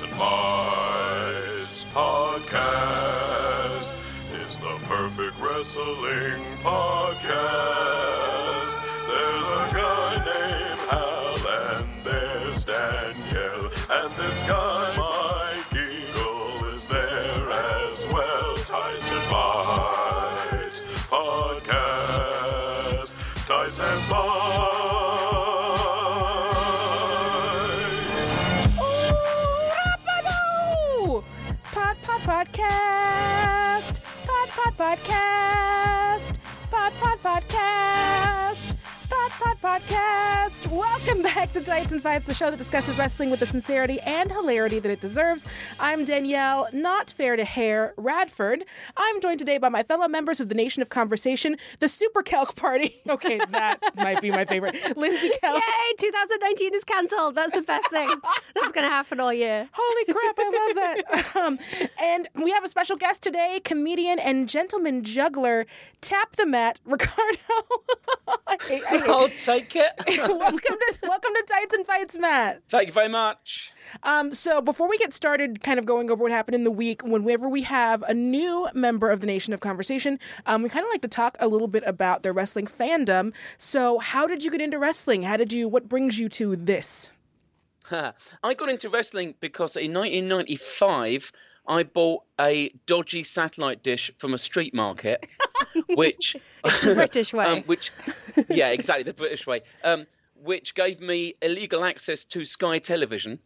And Fights podcast is the perfect wrestling podcast. There's a guy named Hal and there's Danielle and this guy Welcome back to Tights and Fights, the show that discusses wrestling with the sincerity and hilarity that it deserves. I'm Danielle, not fair to hair, Radford. I'm joined today by my fellow members of the Nation of Conversation, the Super Kelk Party. Okay, that might be my favorite. Lindsey Kelk. Yay, 2019 is cancelled. That's the best thing that's going to happen all year. Holy crap, I love that. Um, and we have a special guest today, comedian and gentleman juggler, Tap the Mat, Ricardo. I hate- I hate- I'll take it. welcome to welcome to Tights and Fights, Mat. Thank you very much. Um, so before we get started, kind of going over what happened in the week, whenever we have a new member of the Nation of Conversation, um, we kind of like to talk a little bit about their wrestling fandom. So, how did you get into wrestling? How did you? What brings you to this? I got into wrestling because in 1995 I bought a dodgy satellite dish from a street market, which The British way. um, which yeah, exactly the British way, um, which gave me illegal access to Sky Television.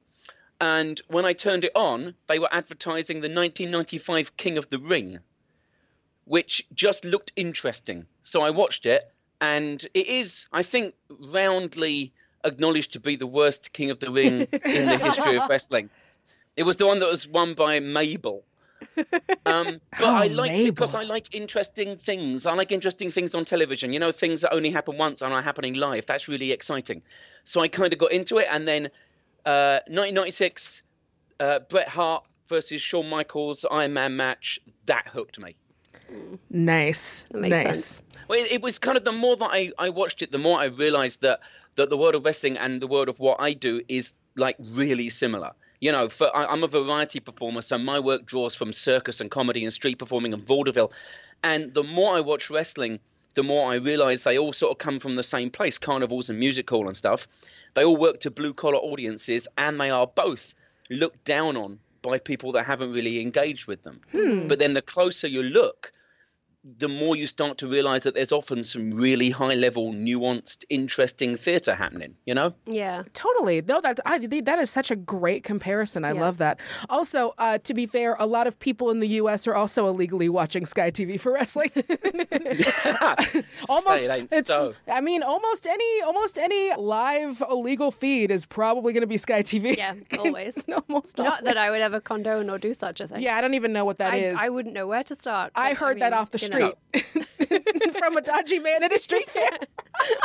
And when I turned it on, they were advertising the 1995 King of the Ring, which just looked interesting. So I watched it, and it is, I think, roundly acknowledged to be the worst King of the Ring in the history of wrestling. It was the one that was won by Mabel. Um, but I Oh, liked it because I like interesting things. I like interesting things on television. You know, things that only happen once and are happening live. That's really exciting. So I kind of got into it, and then uh, 1996, uh, Bret Hart versus Shawn Michaels Iron Man match that hooked me. Nice, nice. sense. Well, it, it was kind of the more that I, I watched it, the more I realized that that the world of wrestling and the world of what I do is like really similar. You know, for, I, I'm a variety performer, so my work draws from circus and comedy and street performing and vaudeville. And the more I watch wrestling, the more I realize they all sort of come from the same place carnivals and music hall and stuff. They all work to blue collar audiences, and they are both looked down on by people that haven't really engaged with them. Hmm. But then the closer you look, the more you start to realize that there's often some really high level, nuanced, interesting theatre happening, you know? yeah. Totally. No, that's I, that is such a great comparison. I Yeah. love that. Also, uh, to be fair, a lot of people in the U.S. are also illegally watching Sky TV for wrestling. almost, Say it ain't it's. so. I mean, almost any almost any live illegal feed is probably going to be Sky TV. Yeah, always. almost. Not that I would ever condone or do such a thing. Yeah, I don't even know what that I, is. I wouldn't know where to start. I heard that mean, off the you street from a dodgy man at a street fair.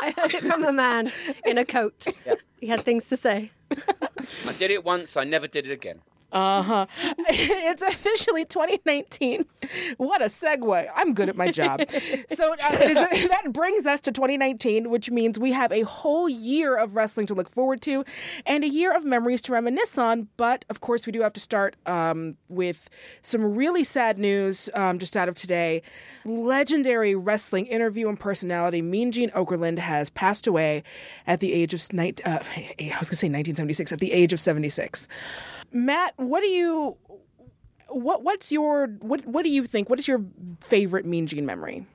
I heard it from a man in a coat. He had things to say. I did it once, I never did it again. Uh huh. It's officially 2019. What a segue. I'm good at my job. so uh, that brings us to 2019, which means we have a whole year of wrestling to look forward to and a year of memories to reminisce on. But of course, we do have to start um, with some really sad news um, just out of today. Legendary wrestling interview and personality Mean Gene Okerlund has passed away at the age of, uh, I was going to say 1976, at the age of 76. Mat, what do you what what's your what what do you think? What is your favorite Mean Gene memory?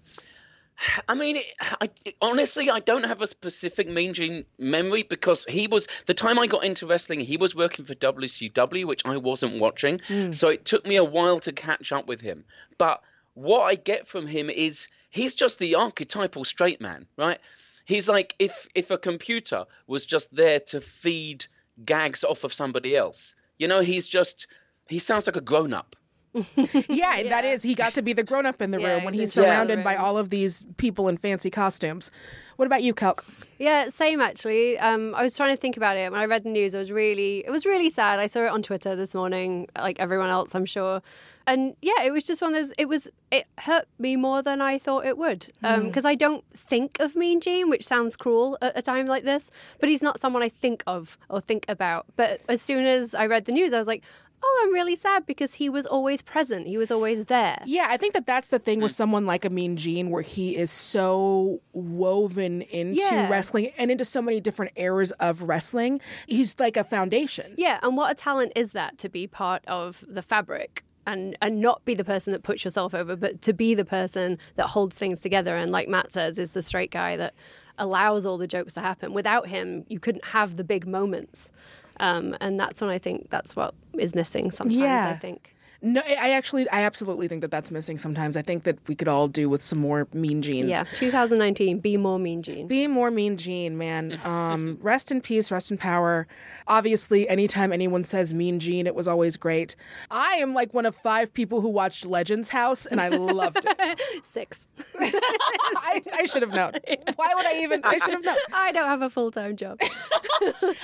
I mean, I, honestly, I don't have a specific Mean Gene memory because he was the time I got into wrestling. He was working for WCW, which I wasn't watching, hmm. so it took me a while to catch up with him. But what I get from him is he's just the archetypal straight man, right? He's like if if a computer was just there to feed gags off of somebody else, you know, he's just he sounds like a grown up. yeah, that Yeah. is. He got to be the grown up in the Yeah, room when he's he's in charge of surrounded by all of these people in fancy costumes. What about you, Kelk? Yeah, same actually. Um, I was trying to think about it when I read the news. It was really, it was really sad. I saw it on Twitter this morning, like everyone else, I'm sure. And yeah, it was just one of those. It was, it hurt me more than I thought it would, because I don't think of Mean Gene, which sounds cruel at a time like this. But he's not someone I think of or think about. But as soon as I read the news, I was like, oh, I'm really sad because he was always present. He was always there. Yeah, I think that that's the thing with hmm. someone like a Mean Gene, where he is so woven into Yeah. wrestling and into so many different eras of wrestling. He's like a foundation. Yeah, and what a talent is that to be part of the fabric and and not be the person that puts yourself over, but to be the person that holds things together and like Mat says is the straight guy that allows all the jokes to happen. Without him, you couldn't have the big moments. Um, and that's when I think that's what is missing sometimes, Yeah. I think. No, I actually, I absolutely think that that's missing sometimes. I think that we could all do with some more Mean Genes. Yeah, 2019, be more mean Gene. Be more Mean Gene, man. Um, rest in peace, rest in power. Obviously, anytime anyone says Mean Gene, it was always great. I am like one of five people who watched Legends House, and I loved it. Six. I, I should have known. Why would I even? I should have known. I don't have a full time job.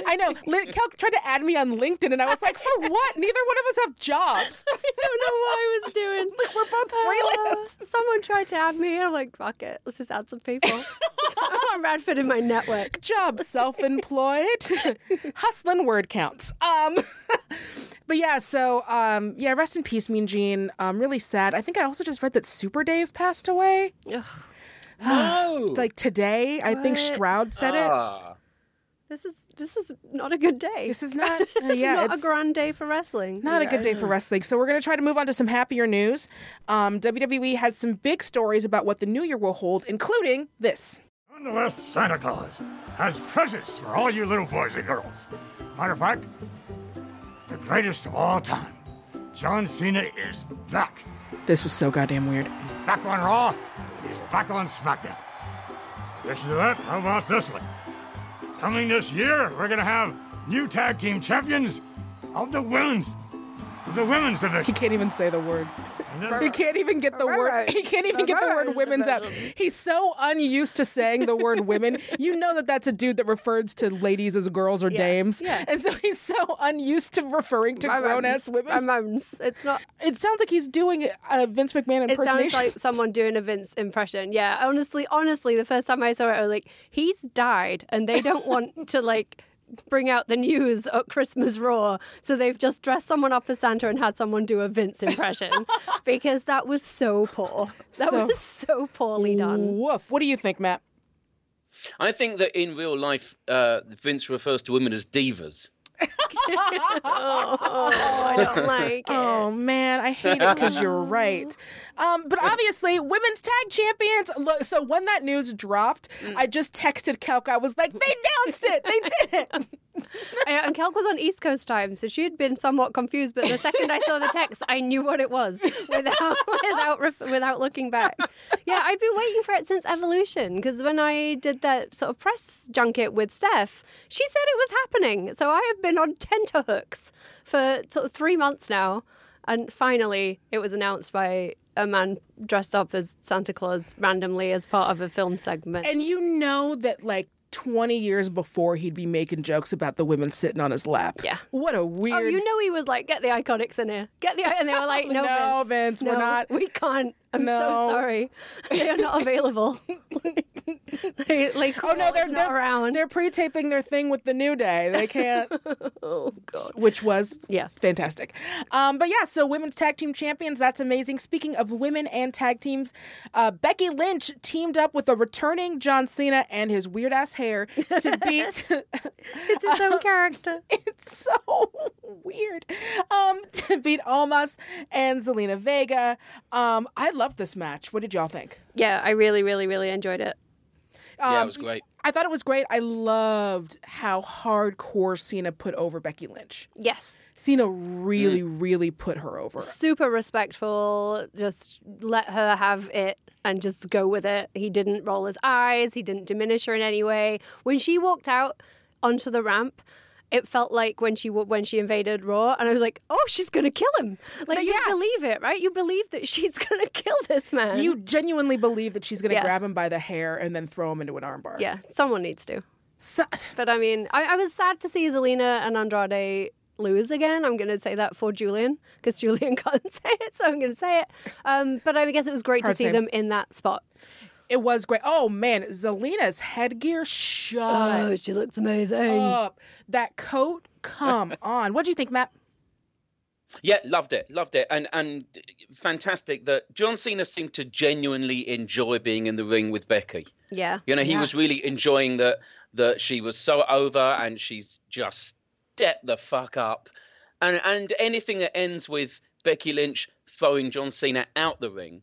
I know. Li- Kel tried to add me on LinkedIn, and I was like, for what? Neither one of us have jobs. I don't know what I was doing. We're both freelance. Uh, someone tried to add me. I'm like, fuck it. Let's just add some people. I'm on Radford in my network. Job self-employed, hustling word counts. Um, but yeah, so um, yeah, rest in peace, Mean Gene. Um, really sad. I think I also just read that Super Dave passed away. Ugh, No. Like today, I think Stroud said it. Ah. this is this is not a good day. This is not. uh, yeah, is not a grand day for wrestling. Not a good day for wrestling. So we're going to try to move on to some happier news. Um, WWE had some big stories about what the new year will hold, including this. Nonetheless, Santa Claus has presents for all you little boys and girls. Matter of fact, the greatest of all time, John Cena is back. This was so goddamn weird. He's back on Raw, he's back on SmackDown. In addition to that, how about this one? Coming this year, we're gonna have new tag team champions of the women's, of the women's Division. Division. can't even say the word. And He can't even get the word. Right. He can't even get the word women's out. He's so unused to saying the word women. You know that that's a dude that refers to ladies as girls or Yeah. dames. Yeah. And so he's so unused to referring to grown ass women. Ramones. It's not. It sounds like he's doing a Vince McMahon It sounds like someone doing a Vince impression. Yeah, honestly, honestly, the first time I saw it, I was like, he's died, and they don't want to like bring out the news at Christmas Raw, so they've just dressed someone up as Santa and had someone do a Vince impression because that was so poor. That So- was so poorly done. Woof. What do you think, Mat? I think that in real life, uh, Vince refers to women as divas. Oh, I don't like it. Oh man, I hate it because you're right. Um, but obviously, women's tag champions. Look, so when that news dropped, Mm. I just texted Kelk. I was like, "They announced it. They did it." Yeah, and Kelk was on East Coast time, so she had been somewhat confused. But the second I saw the text, I knew what it was without without ref- without looking back. Yeah, I've been waiting for it since Evolution because when I did that sort of press junket with Steph, she said it was happening. So I have been on tenterhooks for sort of three months now, and finally it was announced by a man dressed up as Santa Claus randomly as part of a film segment. and you know that like 20 years before, he'd be making jokes about the women sitting on his lap. Yeah. What a oh, weird. Oh, you know he was like, get the IIconics in here. Get the and they were like, no, No, Vince, Vince, we're not- We can't. I'm No. so sorry. They are not available. they, like, Oh no, they're not they're around. They're pre-taping their thing with the New Day. They can't. oh god. which was Yeah. fantastic. Um, but yeah, so women's tag team champions, that's amazing. Speaking of women and tag teams, uh, Becky Lynch teamed up with a returning John Cena and his weird ass hair to beat. It's its own character. it's so weird. Um, to beat Almas and Zelina Vega. Um, I loved this match. What did y'all think? Yeah, I really, really, really enjoyed it. yeah, Um, it was great. I thought it was great. I loved how hardcore Cena put over Becky Lynch. Yes. Cena really, really put her over. Super respectful. Just let her have it and just go with it. He didn't roll his eyes. He didn't diminish her in any way. When she walked out onto the ramp, it felt like when she when she invaded Raw, and I was like, oh, she's gonna kill him. Like The- you yeah. believe it, right? You believe that she's gonna kill this man. You genuinely believe that she's to Yeah. grab him by the hair and then throw him into an armbar. yeah, someone needs to. So, But I mean, I, I was sad to see Zelina and Andrade lose again. I'm going to say that for Julian because Julian can't say it, so I'm going to say it. Um, but I guess it was great Hard to see save. them in that spot. It was great. Oh man, Zelina's headgear shut oh, she looks amazing. up. That coat, come on. What do you think, Mat? Yeah, loved it, loved it, and and fantastic that John Cena seemed to genuinely enjoy being in the ring with Becky. yeah. You know, he Yeah. was really enjoying that that she was so over and she's just stepped the fuck up, and and anything that ends with Becky Lynch throwing John Cena out the ring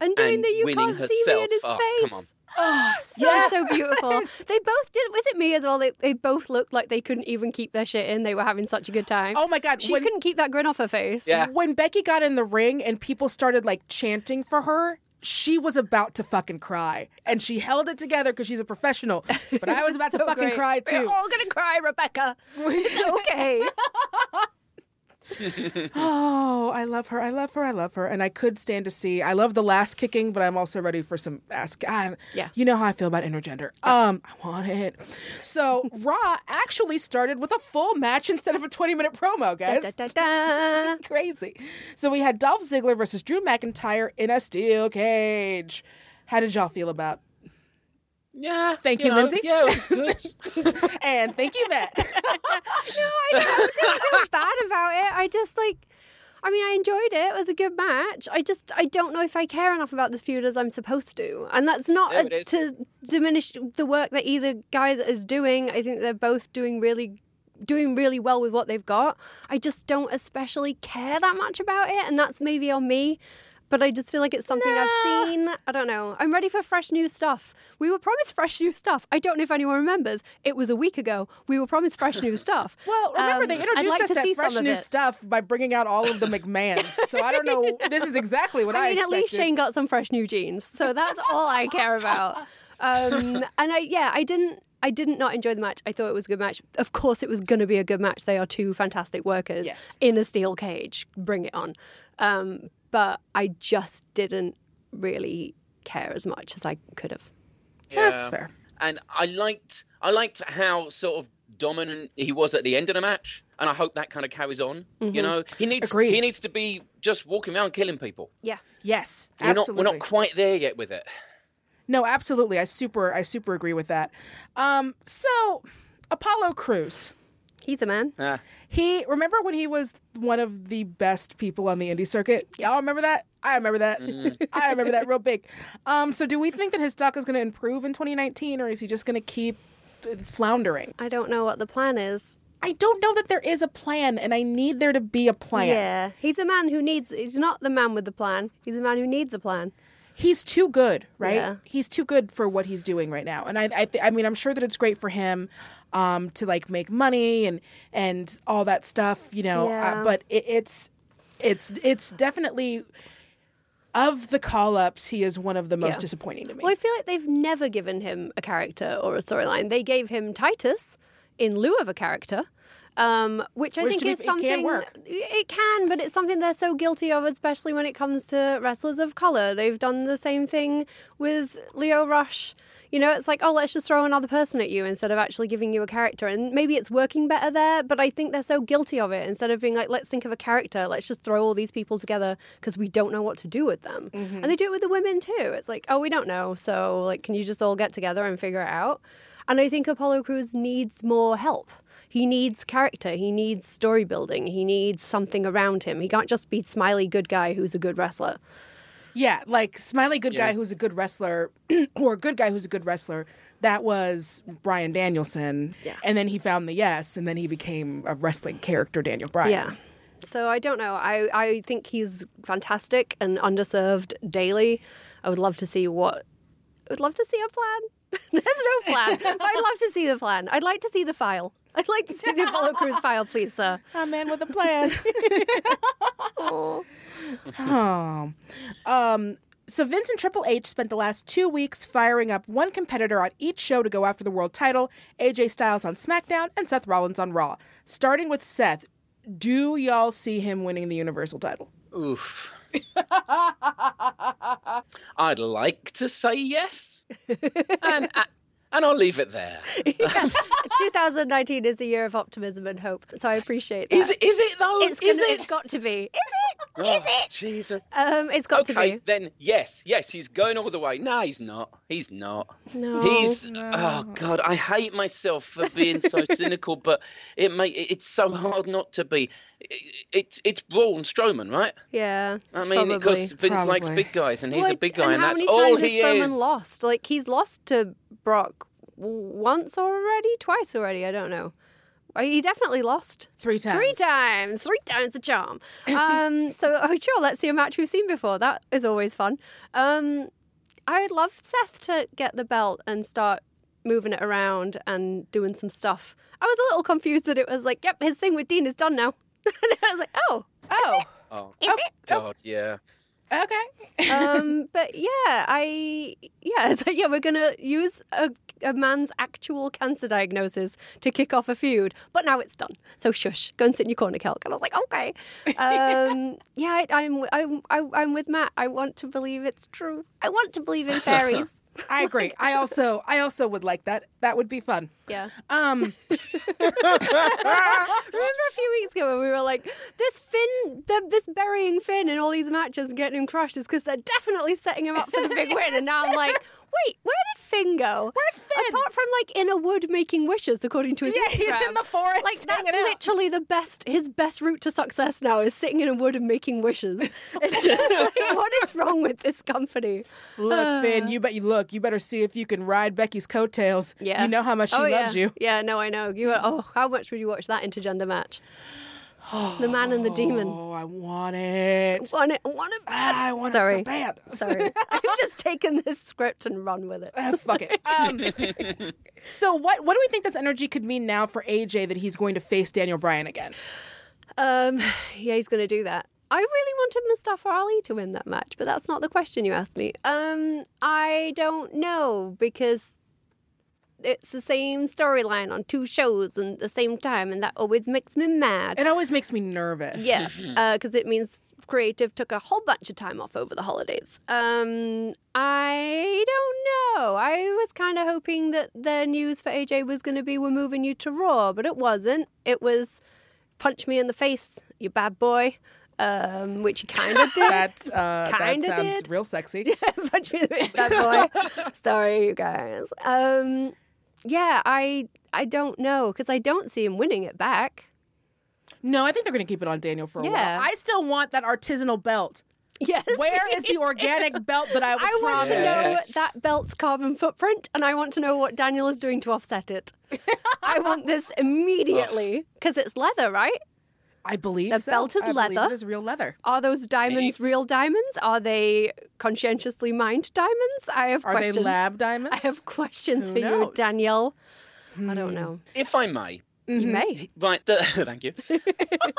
And doing and that you can't see me in his Oh, face. come on. Oh, So, so beautiful. They both did. Was it me as well? They, they both looked like they couldn't even keep their shit in. They were having such a good time. Oh my god, she when, couldn't keep that grin off her face. Yeah. when Becky got in the ring and people started like chanting for her, she was about to fucking cry. And she held it together because she's a professional. But I was about to fucking great. cry too. We're all gonna cry, Rebecca. It's okay. Oh, I love her. I love her. I love her. And I could stand to see. I love the last kicking, but I'm also ready for some ass. God, Yeah. You know how I feel about intergender. Um, I want it. So Raw actually started with a full match instead of a 20 minute promo, guys. da, da, da. Crazy. So we had Dolph Ziggler versus Drew McIntyre in a steel cage. How did y'all feel about? Yeah. Thank you, know, Lindsey. Yeah, it was good. And thank you, Mat. no, I don't, I don't feel bad about it. I just like. I mean, I enjoyed it. It was a good match. I just, I don't know if I care enough about this feud as I'm supposed to. And that's not Yeah, a- to diminish the work that either guy is doing. I think they're both doing really, doing really well with what they've got. I just don't especially care that much about it. And that's maybe on me. But I just feel like it's something I've seen. I don't know. I'm ready for fresh new stuff. We were promised fresh new stuff. I don't know if anyone remembers. It was a week ago. We were promised fresh new stuff. Well, remember Um, they introduced like us to to, fresh new stuff by bringing out all of the McMahons. So I don't know. This is exactly what I, I mean, at least Shane got some fresh new jeans, so that's all I care about. Um, and I, yeah, I didn't. I didn't not enjoy the match. I thought it was a good match. Of course, it was going to be a good match. They are two fantastic workers Yes. in a steel cage. Bring it on. Um, but I just didn't really care as much as I could have. Yeah. That's fair. and I liked I liked how sort of dominant he was at the end of the match, and I hope that kind of carries on. Mm-hmm. You know, he needs Agreed. he needs to be just walking around killing people. Yeah. Yes, We're not absolutely. we're not quite there yet with it. No, absolutely. I super, I super agree with that. Um, so Apollo Crews, He's a man. Ah. he remember when he was one of the best people on the indie circuit? Y'all remember that? I remember that. I remember that real big. Um, so do we think that his stock is going to improve in 2019, or is he just going to keep floundering? I don't know what the plan is. I don't know that there is a plan, and I need there to be a plan. Yeah, he's a man who needs. He's not the man with the plan. He's a man who needs a plan. he's too good, right? Yeah. He's too good for what he's doing right now, and I, I, th- I mean, I'm sure that it's great for him um, to like make money and and all that stuff, you know. Yeah. Uh, but it, it's it's it's definitely of the call ups, he is one of the most Yeah. disappointing to me. Well, I feel like they've never given him a character or a storyline. They gave him Titus in lieu of a character, um, which I Which think be- is it can something. It can, but it's something they're so guilty of, especially when it comes to wrestlers of color. They've done the same thing with Lio Rush. You know, it's like, oh, let's just throw another person at you instead of actually giving you a character. And maybe it's working better there, but I think they're so guilty of it. Instead of being like, let's think of a character, let's just throw all these people together because we don't know what to do with them. Mm-hmm. And they do it with the women too. It's like, oh, we don't know. So, like, can you just all get together and figure it out? And I think Apollo Crews needs more help. He needs character. He needs story building. He needs something around him. He can't just be smiley good guy who's a good wrestler. Yeah, like smiley good guy Yeah. who's a good wrestler, or a good guy who's a good wrestler. That was Bryan Danielson, Yeah. and then he found the yes, and then he became a wrestling character, Daniel Bryan. Yeah. So I don't know. I, I think he's fantastic and underserved daily. I would love to see what. I would love to see a plan. There's no plan. but I'd love to see the plan. I'd like to see the file. I'd like to see the Apollo Crews file, please, sir. a man with a plan. Oh. Oh. Um, So Vince and Triple H spent the last two weeks firing up one competitor on each show to go after the world title AJ Styles on SmackDown and Seth Rollins on Raw. Starting with Seth, do y'all see him winning the Universal title? Oof. I'd like to say yes, and and I'll leave it there. 2019 is a year of optimism and hope, so I appreciate that. Is it? Is it though? It's, gonna, it? it's got to be. Is it? Oh, Is it? Jesus. Um, it's got to Okay, be. then yes, yes, he's going all the way. No, he's not. He's not. No. He's oh god, I hate myself for being so cynical, but it may it's so hard not to be. It- It's it's Braun Strowman, right? Yeah. I mean, probably. because Vince likes big guys, and he's Well, a big guy, and, how that's many all times he has Strowman is. lost? Like he's lost to Brock w- once already, twice already. I don't know. Uh, He definitely lost Three times. three times, three times the charm. Um, so oh, sure, let's see a match we've seen before. That is always fun. Um, I'd love Seth to get the belt and start moving it around and doing some stuff. I was a little confused that it was like, yep, his thing with Dean is done now. and I was like, oh, Oh, Oh is it? god, yeah. Okay. um, but yeah, I yeah, so yeah, we're gonna use a, a man's actual cancer diagnosis to kick off a feud, but now it's done. So shush, go and sit in your corner, Kelk. And I was like, okay, um, yeah, I, I'm I'm I- I'm with Mat. I want to believe it's true. I want to believe in fairies. I agree. I also I also would like that. That would be fun. Yeah. Um Remember a few weeks ago when we were like, this Finn, the, this burying Finn in all these matches and getting him crushed is because they're definitely setting him up for the big win. And now I'm like, wait, where did Finn go? Where's Finn? Apart from like in a wood making wishes, according to his Instagram. Yeah, he's in the forest Like that's out. literally the best. His best route to success now is sitting in a wood and making wishes. It's just like, what is wrong with this company? Look, uh. Finn, you bet you look. You better see if you can ride Becky's coattails. Yeah, You know how much she oh, loves yeah. you. Yeah, no, I know. You. Oh, how much would you watch that intergender match? the man and the demon. Oh, I want it. I Want it? I Want it bad? I want it so bad. Sorry, I've just taken this script and run with it. Ah, fuck it. Um, so what what do we think this energy could mean now for AJ that he's going to face Daniel Bryan again? Um, yeah, he's going to do that. I really wanted Mustafa Ali to win that match, but that's not the question you asked me. Um, I don't know because it's the same storyline on two shows and at the same time, and that always makes me mad. It always makes me nervous. Yeah, because it means creative took a whole bunch of time off over the holidays. Um, I don't know. I was kind of hoping that the news for AJ was going to be we're moving you to Raw, but it wasn't. It was punch me in the face, you bad boy, um, which he kind of did. That uh, that Kinda sounds did. real sexy. punch me in the face, bad boy. Sorry, you guys. Um, yeah, I I don't know because I don't see him winning it back. No, I think they're going to keep it on Daniel for a Yeah. while. I still want that artisanal belt. Yes. Where is the organic belt that I was I want to promised? know that belt's carbon footprint, and I want to know what Daniel is doing to offset it. I want this immediately because it's leather, right? I believe The so. belt is I leather. It is real leather. Are those diamonds It's- real diamonds? Are they conscientiously mined diamonds? I have Are questions. they lab diamonds? I have questions Who for you, knows? Daniel. I don't know. If I may, You Mm-hmm. may. right? The, thank you.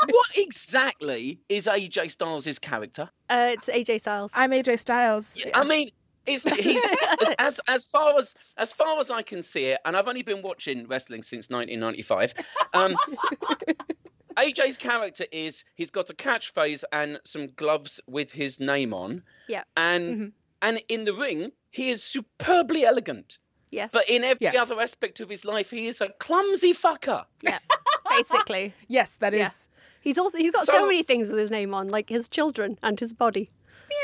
what exactly is AJ Styles' character? Uh, it's AJ Styles. I'm AJ Styles. I mean, it's he's as as far as as far as I can see it, and I've only been watching wrestling since 1995. Um, AJ's character is he's got a catchphrase and some gloves with his name on, yeah. and mm-hmm. and in the ring he is superbly elegant. Yes. But in every Yes. other aspect of his life, he is a clumsy fucker. yeah. Basically. Yes, that Yeah. is. He's also he's got so, So- many things with his name on, like his children and his body.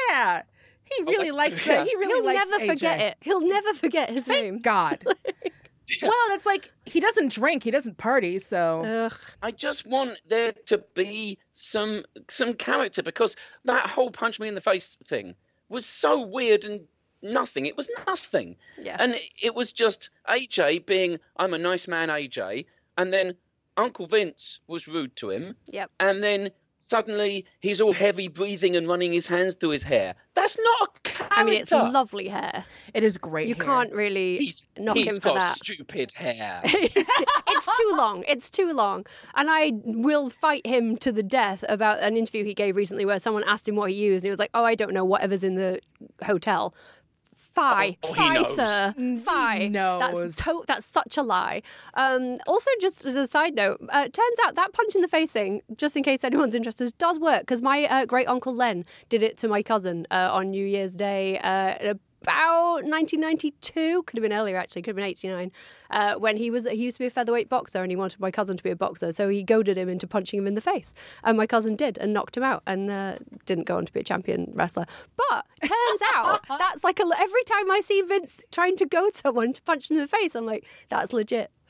Yeah. He oh, really that's- likes yeah. that. He really likes that. He'll likes never AJ. forget it. He'll never forget his name. God. Well, it's like he doesn't drink, he doesn't party, so Ugh. I just want there to be some some character because that whole punch me in the face thing was so weird and nothing. It was nothing. Yeah. And it, it was just AJ being I'm a nice man AJ and then Uncle Vince was rude to him Yep. and then suddenly he's all heavy breathing and running his hands through his hair. That's not a character. I mean, it's lovely hair. It is great. You hair. can't really He's, knock he's him for got that. stupid hair. it's too long. It's too long. And I will fight him to the death about an interview he gave recently where someone asked him what he used and he was like, "Oh, I don't know. Whatever's in the hotel." Fie, Oh, fie, sir, fie. No, That's to- that's such a lie. Um, also, just as a side note, uh, turns out that punch in the face thing, just in case anyone's interested, does work because my uh, great uncle Len did it to my cousin uh, on New Year's Day. About 1992, could have been earlier actually, could have been 89. Uh, when he was, he used to be a featherweight boxer, and he wanted my cousin to be a boxer, so he goaded him into punching him in the face, and my cousin did and knocked him out, and uh, didn't go on to be a champion wrestler. But turns out that's like a, every time I see Vince trying to goad someone to punch them in the face, I'm like, that's legit.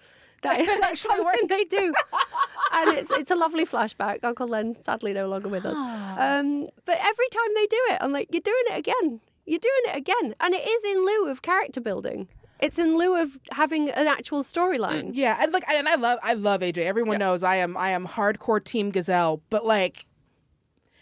That is that's something they do, and it's it's a lovely flashback. Uncle Len sadly no longer with us, um, but every time they do it, I'm like, you're doing it again. You're doing it again, and it is in lieu of character building. It's in lieu of having an actual storyline. Mm, yeah, and like, and I love, I love AJ. Everyone knows I am, I am hardcore Team Gazelle. But like,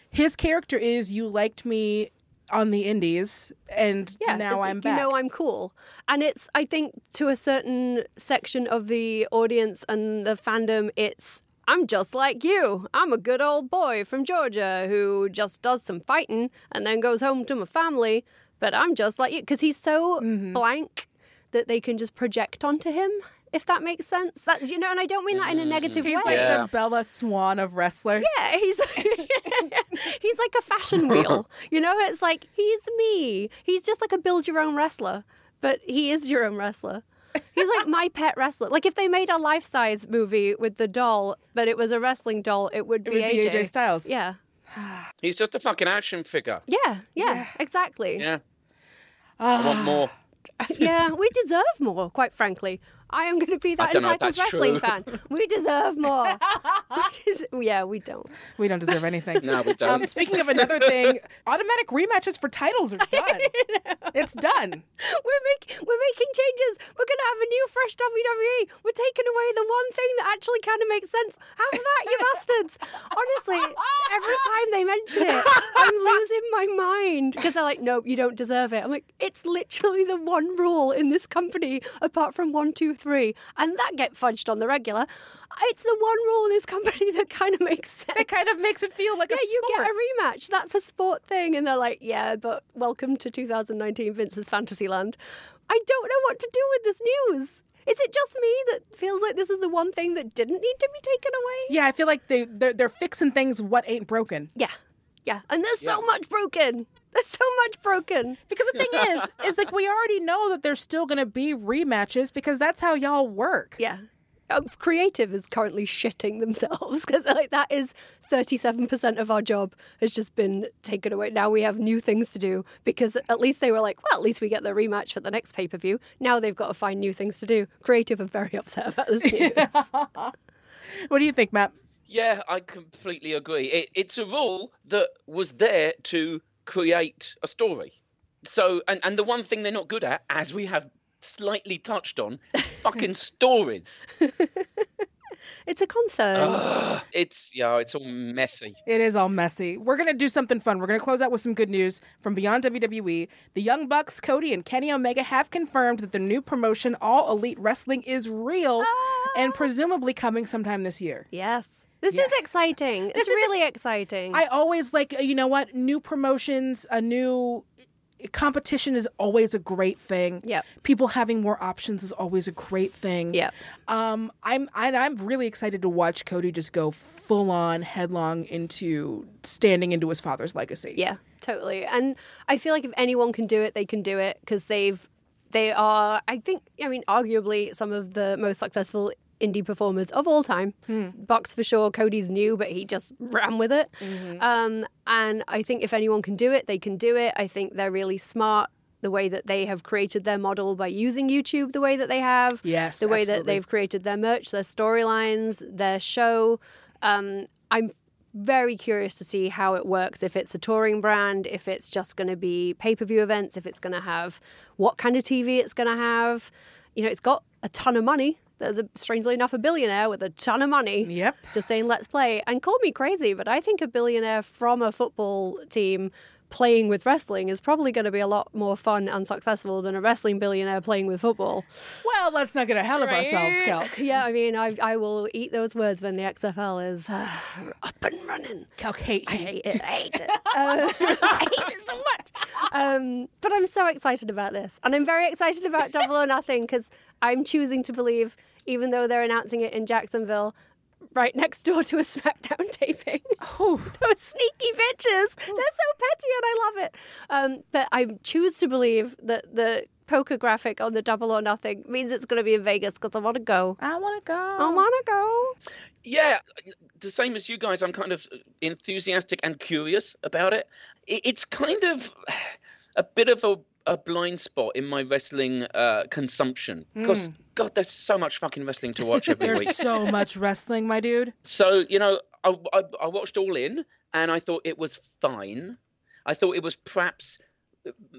his character is you liked me on the Indies, and Yeah, now I'm back. You know, I'm cool, and it's I think to a certain section of the audience and the fandom, it's I'm just like you. I'm a good old boy from Georgia who just does some fighting and then goes home to my family. But I'm just like you because he's so Mm-hmm. blank that they can just project onto him. If that makes sense, that you know, and I don't mean that in a negative He's way. He's like Yeah. the Bella Swan of wrestlers. Yeah, he's he's like a fashion wheel. You know, it's like he's me. He's just like a build your own wrestler, but he is your own wrestler. He's like my pet wrestler. Like if they made a life size movie with the doll, but it was a wrestling doll, it would It be would be AJ. AJ Styles. Yeah. He's just a fucking action figure. Yeah, yeah, exactly. Yeah. Ah. I want more. yeah, we deserve more, quite frankly. I am going to be that don't know if entitled wrestling true. fan. We deserve more. Because- yeah, we don't. We don't deserve anything. No, we don't. Um, speaking of another thing, automatic rematches for titles are done. it's done. We're, make, we're making changes. We're going to have a new, fresh WWE. We're taking away the one thing that actually kind of makes sense. Have that, you bastards. Honestly, every time they mention it, I'm losing my mind because they're like, nope, you don't deserve it. I'm like, it's literally the one rule in this company apart from one, two, three. And that get fudged on the regular. It's the one rule in this company that kind of makes sense. It kind of makes it feel like Yeah, you get a rematch. That's a sport thing. And they're like, yeah, but welcome to 2019 Vince's Fantasyland. I don't know what to do with this news. Is it just me that feels like this is the one thing that didn't need to be taken away? yeah, I feel like they they're, they're fixing things. What ain't broken? Yeah. Yeah. And there's so much broken. There's so much broken. Because the thing is, is like we already know that there's still going to be rematches because that's how y'all work. Yeah. Uh, creative is currently shitting themselves because like that is 37% of our job has just been taken away now we have new things to do because at least they were like well at least we get the rematch for the next pay-per-view now they've got to find new things to do creative are very upset about this news What do you think, Mat? Yeah, I completely agree. It, it's a rule that was there to create a story. So, and, and the one thing they're not good at, as we have slightly touched on, is fucking stories. it's a concern Ugh, it's yeah, it's all messy. It is all messy. We're going to do something fun. We're going to close out with some good news from Beyond WWE. The Young Bucks, Cody, and Kenny Omega have confirmed that the new promotion, All Elite Wrestling, is real and ah. presumably coming sometime this year. yes this Yeah. is exciting it's This is really exciting I always like, you know what? New promotions, a new competition is always a great thing. Yep. People having more options is always a great thing. Yep. Um, I'm I, I'm really excited to watch Cody just go full on headlong into standing into his father's legacy. Yeah, totally. And I feel like if anyone can do it, they can do it because they've they are. I think. I mean, arguably some of the most successful indie performers of all time. Bucks for sure. Cody's new, but he just ran with it. Um, and I think if anyone can do it, they can do it. I think they're really smart. The way that they have created their model by using YouTube the way that they have, Yes, the way that they've created their merch, their storylines, their show. Um, I'm very curious to see how it works. If it's a touring brand, if it's just going to be pay per view events, if it's going to have what kind of TV it's going to have. You know, it's got a ton of money. There's a strangely enough a billionaire with a ton of money. Yep. Just saying, let's play. And call me crazy, but I think a billionaire from a football team playing with wrestling is probably going to be a lot more fun and successful than a wrestling billionaire playing with football. Well, let's not get ahead of ourselves, Kelk. Yeah, I mean, I, I will eat those words when the XFL is uh, up and running. Kelk hate. I hate it. I hate it. Uh, I hate it so much. Um, but I'm so excited about this. And I'm very excited about Double or Nothing because I'm choosing to believe, even though they're announcing it in Jacksonville, right next door to a SmackDown taping. Oh, those sneaky bitches. They're so petty and I love it. Um, but I choose to believe that the poker graphic on the Double or Nothing means it's going to be in Vegas because I want to go. I want to go. I want to go. Yeah, the same as you guys. I'm kind of enthusiastic and curious about it. It's kind of a bit of a, a blind spot in my wrestling uh, consumption because God, there's so much fucking wrestling to watch every There's week. There's so much wrestling, my dude. So you know, I, I, I watched All In, and I thought it was fine. I thought it was perhaps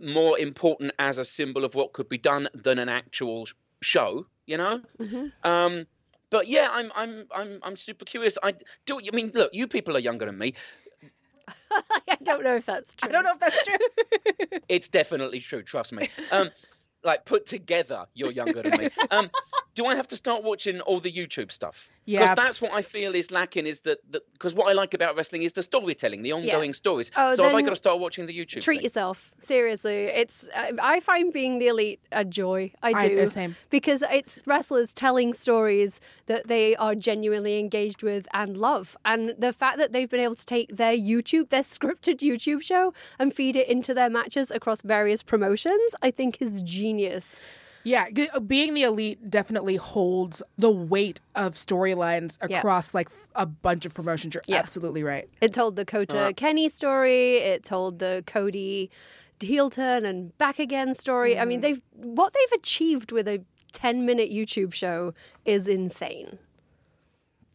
more important as a symbol of what could be done than an actual show. You know. Um, but yeah, I'm I'm I'm I'm super curious. I do. I mean, look, you people are younger than me. I don't know if that's true. I don't know if that's true. It's definitely true. Trust me. Um, like put together, you're younger than me. Um, do I have to start watching all the YouTube stuff? Yeah. Because that's what I feel is lacking. Is that because what I like about wrestling is the storytelling, the ongoing stories. Oh, so have I then got to start watching the YouTube? Treat thing? yourself. Seriously, it's. I- I find being the elite a joy. I I- do. uh, same. Because it's wrestlers telling stories that they are genuinely engaged with and love, and the fact that they've been able to take their YouTube, their scripted YouTube show, and feed it into their matches across various promotions, I think is genius. Yeah, uh, being the elite definitely holds the weight of storylines Yeah. across like a bunch of promotions. You're Yeah. absolutely right. It told the Kota Kenny story. It told the Cody heel turn and back again story. I mean, they've what they've achieved with a ten minute YouTube show is insane.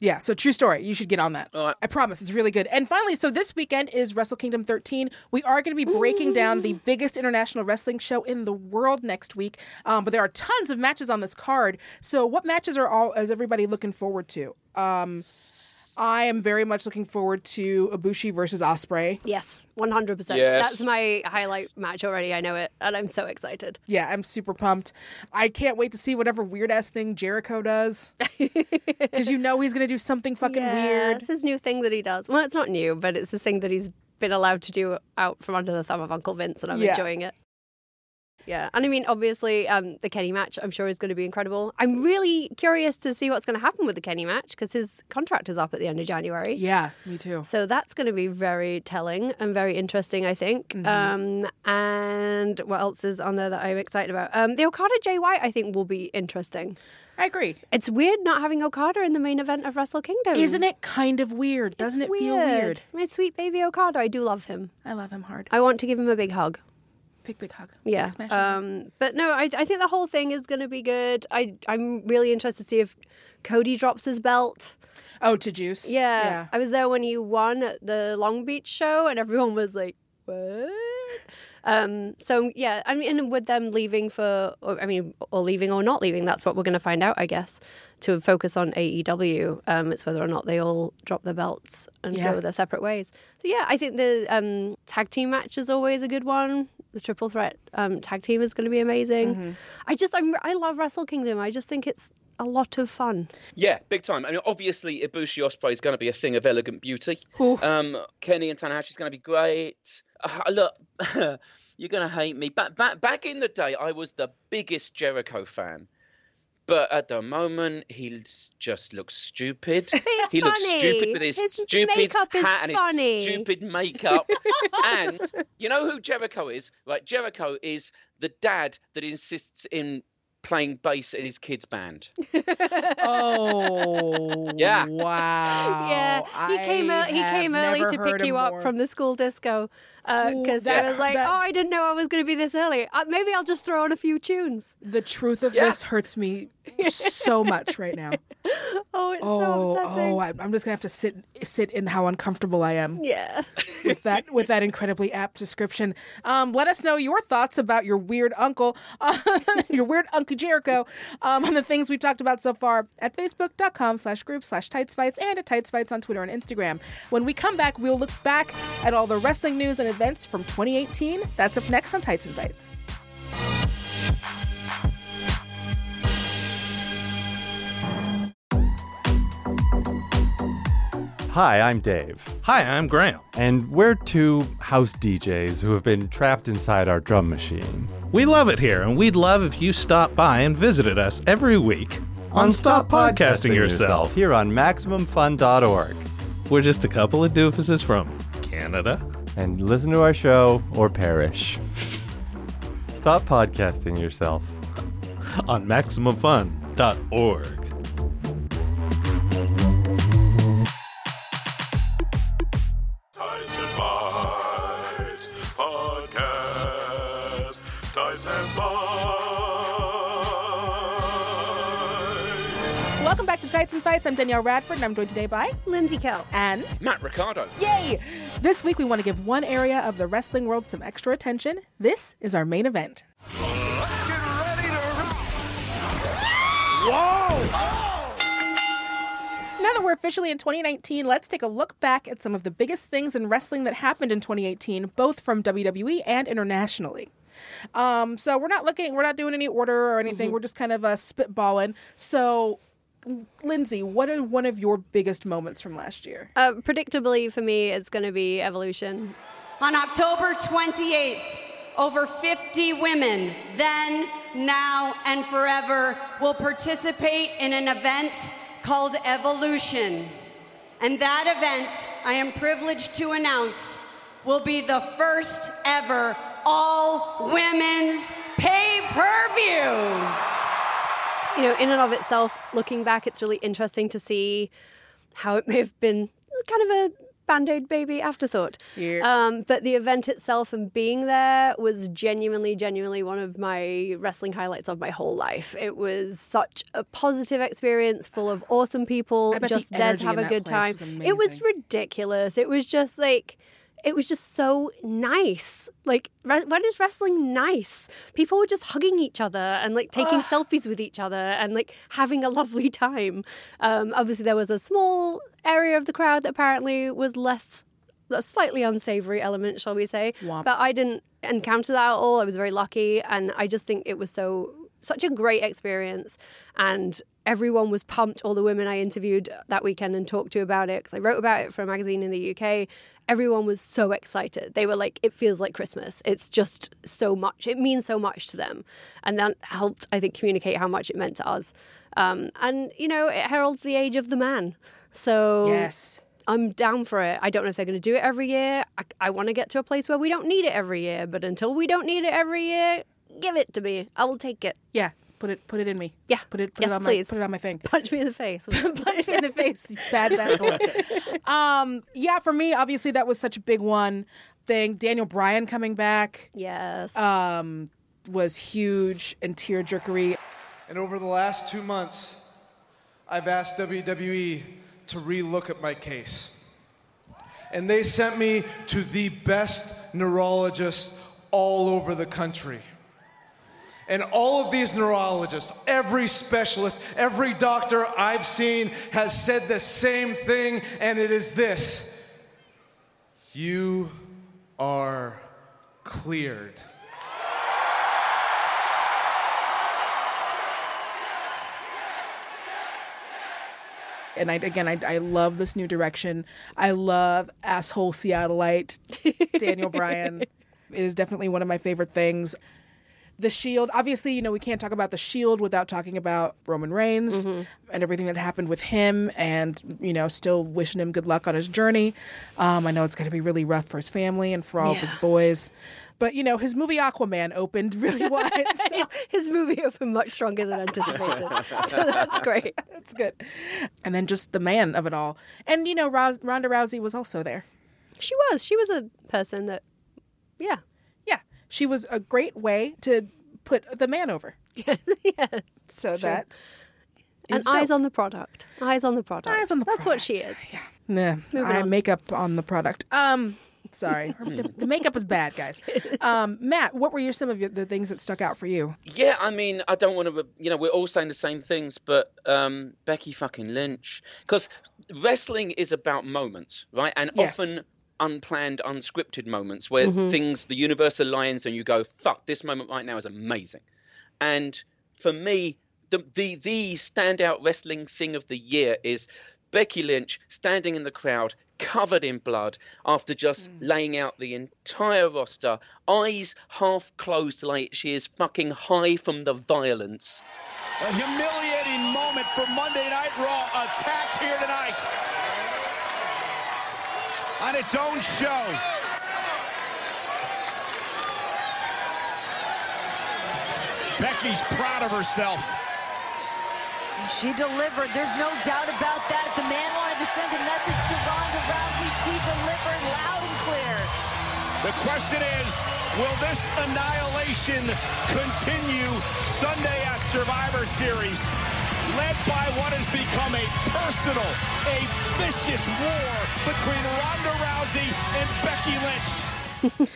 Yeah, so true story. You should get on that. Right. I promise. It's really good. And finally, so this weekend is Wrestle Kingdom 13. We are going to be breaking down the biggest international wrestling show in the world next week. Um, but there are tons of matches on this card. So what matches are all is everybody looking forward to? Um, I am very much looking forward to Ibushi versus Ospreay. Yes, one hundred percent. Yes. That's my highlight match already. I know it, and I'm so excited. Yeah, I'm super pumped. I can't wait to see whatever weird ass thing Jericho does. Because you know he's going to do something fucking Yeah, weird. It's his new thing that he does. Well, it's not new, but it's his thing that he's been allowed to do out from under the thumb of Uncle Vince, and I'm Yeah. enjoying it. Yeah, and I mean, obviously, um, the Kenny match I'm sure is going to be incredible. I'm really curious to see what's going to happen with the Kenny match because his contract is up at the end of January. Yeah, me too. So that's going to be very telling and very interesting, I think. Mm-hmm. Um, and what else is on there that I'm excited about? Um, the Okada Jay White, I think, will be interesting. I agree. It's weird not having Okada in the main event of Wrestle Kingdom. Isn't it kind of weird? Doesn't it feel weird? My sweet baby Okada, I do love him. I love him hard. I want to give him a big hug. Big, big hug. Yeah. Big. Um, but no, I, I think the whole thing is going to be good. I, I'm really interested to see if Cody drops his belt. oh, to Juice. Yeah. Yeah. I was there when he won at the Long Beach show, and everyone was like, what? Um, so yeah, I mean, and with them leaving for, or, I mean, or leaving or not leaving, that's what we're going to find out, I guess. To focus on AEW, um, it's whether or not they all drop their belts and Yeah. go their separate ways. So yeah, I think the um, tag team match is always a good one. The triple threat um, tag team is going to be amazing. Mm-hmm. I just, I'm, I love Wrestle Kingdom. I just think it's a lot of fun. Yeah, big time. I mean, obviously, Ibushi Ospreay is going to be a thing of elegant beauty. Ooh. Um, Kenny and Tanahashi is going to be great. Uh, look, you're going to hate me. Back, back, back in the day, I was the biggest Jericho fan. But at the moment, he just looks stupid. He looks stupid with his, His stupid hat and funny. his stupid makeup. and you know who Jericho is? Right, Jericho is the dad that insists in playing bass in his kids' band. Oh. Yeah. Wow. yeah, he came I out. He came early to pick him you up more. from the school disco, because that- it was like, that- oh, I didn't know I was going to be this early. Uh, maybe I'll just throw on a few tunes. The truth of this hurts me so much right now. Oh, it's Oh, so upsetting. oh, I'm just gonna have to sit sit in how uncomfortable I am yeah. with that with that incredibly apt description. Um, let us know your thoughts about your weird uncle, uh, your weird Uncle Jericho, um, on the things we've talked about so far at facebook.com slash group slash tights fights and at tights fights on Twitter and Instagram. When we come back, we'll look back at all the wrestling news and events from 2018. That's up next on Tights and Fights. Hi, I'm Dave, Hi, I'm Graham. and we're two house DJs who have been trapped inside our drum machine. We love it here, and we'd love if you stopped by and visited us every week on Stop Podcasting Yourself. here on MaximumFun.org. We're just a couple of doofuses from Canada. And listen to our show or perish. Stop podcasting yourself. on MaximumFun.org. Welcome back to Tights and Fights. I'm Danielle Radford, and I'm joined today by Lindsey Kelk. and Mat Ricardo. Yay! This week we want to give one area of the wrestling world some extra attention. This is our main event. Now that we're officially in 2019, let's take a look back at some of the biggest things in wrestling that happened in 2018, both from WWE and internationally. Um, so we're not looking, we're not doing any order or anything. We're just kind of uh, spitballing. So, Lindsey, what are one of your biggest moments from last year? Uh, predictably, for me, it's going to be Evolution. On October 28th, over 50 women, then, now, and forever, will participate in an event called Evolution. And that event, I am privileged to announce, will be the first ever all women's pay per view. You know, in and of itself, looking back, it's really interesting to see how it may have been kind of a band aid baby afterthought. Yeah. Um, but the event itself and being there was genuinely, genuinely one of my wrestling highlights of my whole life. It was such a positive experience, full of awesome people, bet the just there to have a good time. was It was ridiculous. It was just like. It was just so nice. Like, re- when is wrestling nice? People were just hugging each other and like taking selfies with each other and like having a lovely time. Um, obviously, there was a small area of the crowd that apparently was less, a slightly unsavory element, shall we say. Womp. But I didn't encounter that at all. I was very lucky, and I just think it was so such a great experience. And everyone was pumped. All the women I interviewed that weekend and talked to about it because I wrote about it for a magazine in the UK. Everyone was so excited. They were like, "It feels like Christmas." It's just so much. It means so much to them, and that helped, I think, communicate how much it meant to us. Um, and you know, it heralds the age of the man. So Yes. I'm down for it. I don't know if they're going to do it every year. I, I want to get to a place where we don't need it every year. But until we don't need it every year, give it to me. I will take it. Yeah. Put it put it in me. Yeah. Put it put Yes, it on please. my put it on my thing. Punch me in the face. Punch me in the face, you bad bad boy. Um, yeah, for me, obviously that was such a big one thing. Daniel Bryan coming back yes. um was huge and tearjerkery. And over the last two months, I've asked WWE to relook at my case. And they sent me to the best neurologist all over the country. And all of these neurologists, every specialist, every doctor I've seen has said the same thing, and it is this You are cleared. And I again I I love this new direction. I love asshole Seattleite Daniel Bryan. It is definitely one of my favorite things. The Shield, obviously, you know, we can't talk about the Shield without talking about Roman Reigns and everything that happened with him, and you know, still wishing him good luck on his journey. Um, I know it's going to be really rough for his family and for all of his boys, but you know, his movie Aquaman opened really wide. So His movie opened much stronger than anticipated. so that's great. that's good. And then just the man of it all, and you know, Ronda Rousey was also there. She was. She was a person that Yeah. Yeah, she was a great way to put the man over. yeah. So that And is eyes dope. on the product. Eyes on the product. Eyes on the That's what she is. Nah, I on. makeup on the product. Um, sorry, the, the makeup is bad, guys. Um, Mat, what were your some of your, the things that stuck out for you? Yeah, I mean, I don't want to. You know, we're all saying the same things, but um, Becky fucking Lynch, because wrestling is about moments, right? And Yes. often unplanned, unscripted moments where mm-hmm. things, the universe aligns, and you go, "Fuck, this moment right now is amazing." And for me, the the the standout wrestling thing of the year is Becky Lynch standing in the crowd, covered in blood, after just mm. laying out the entire roster, eyes half closed, like she is fucking high from the violence. A humiliating moment for Monday Night Raw, attacked here tonight. On its own show. Becky's proud of herself. She delivered. There's no doubt about that. If the man wanted to send a message to Ronda Rousey, she delivered loud and clear. The question is, will this annihilation continue Sunday at Survivor Series? Led by what has become a personal, a vicious war between Ronda Rousey and Becky Lynch.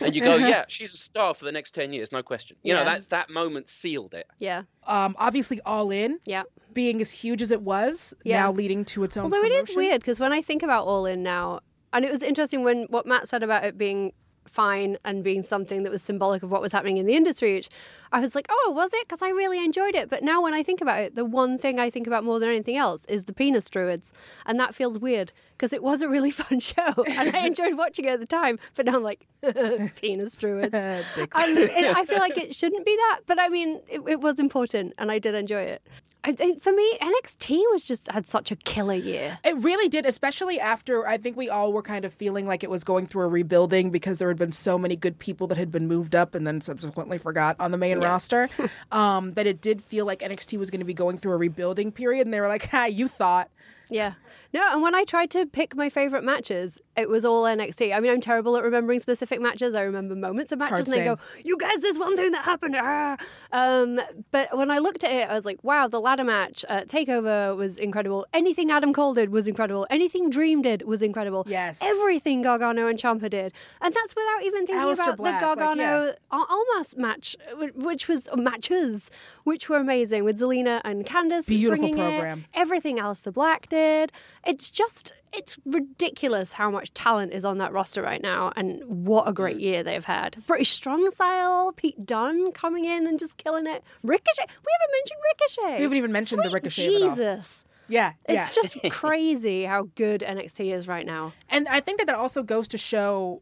And you go, yeah, she's a star for the next 10 years, no question. You know, Yeah. that's that moment sealed it. Yeah. Um, obviously, All In Yeah. being as huge as it was, Yeah. now leading to its own. Although it is weird because when I think about All In now, and it was interesting when what Mat said about it being fine and being something that was symbolic of what was happening in the industry, which I was like, oh, was it? Because I really enjoyed it. But now when I think about it, the one thing I think about more than anything else is the penis druids. And that feels weird because it was a really fun show and I enjoyed watching it at the time. But now I'm like, penis druids. and um, it, I feel like it shouldn't be that. But I mean, it, it was important and I did enjoy it. I think for me, NXT was just had such a killer year. It really did, especially after I think we all were kind of feeling like it was going through a rebuilding because there had been so many good people that had been moved up and then subsequently forgot on the main roster. um, that it did feel like NXT was going to be going through a rebuilding period, and they were like, "Ha, you thought." Yeah. No, and when I tried to pick my favorite matches, it was all NXT. I mean, I'm terrible at remembering specific matches. I remember moments of matches Hard and they go, you guys, there's one thing that happened. Ah. Um, but when I looked at it, I was like, wow, the ladder match at TakeOver was incredible. Anything Adam Cole did was incredible. Anything Dream did was incredible. Yes. Everything Gargano and Ciampa did. And that's without even thinking Aleister about Black, the like, Gargano yeah. Al- Almas match, which was matches, which were amazing with Zelina and Candice. Beautiful bringing it program. everything Aleister Black did. It's just, it's ridiculous how much talent is on that roster right now and what a Mm. great year they've had. British Strong Style, Pete Dunne coming in and just killing it. Ricochet, we haven't mentioned Ricochet. We haven't even mentioned the Ricochet of it all. Jesus. Yeah, yeah. It's just crazy how good NXT is right now. And I think that that also goes to show,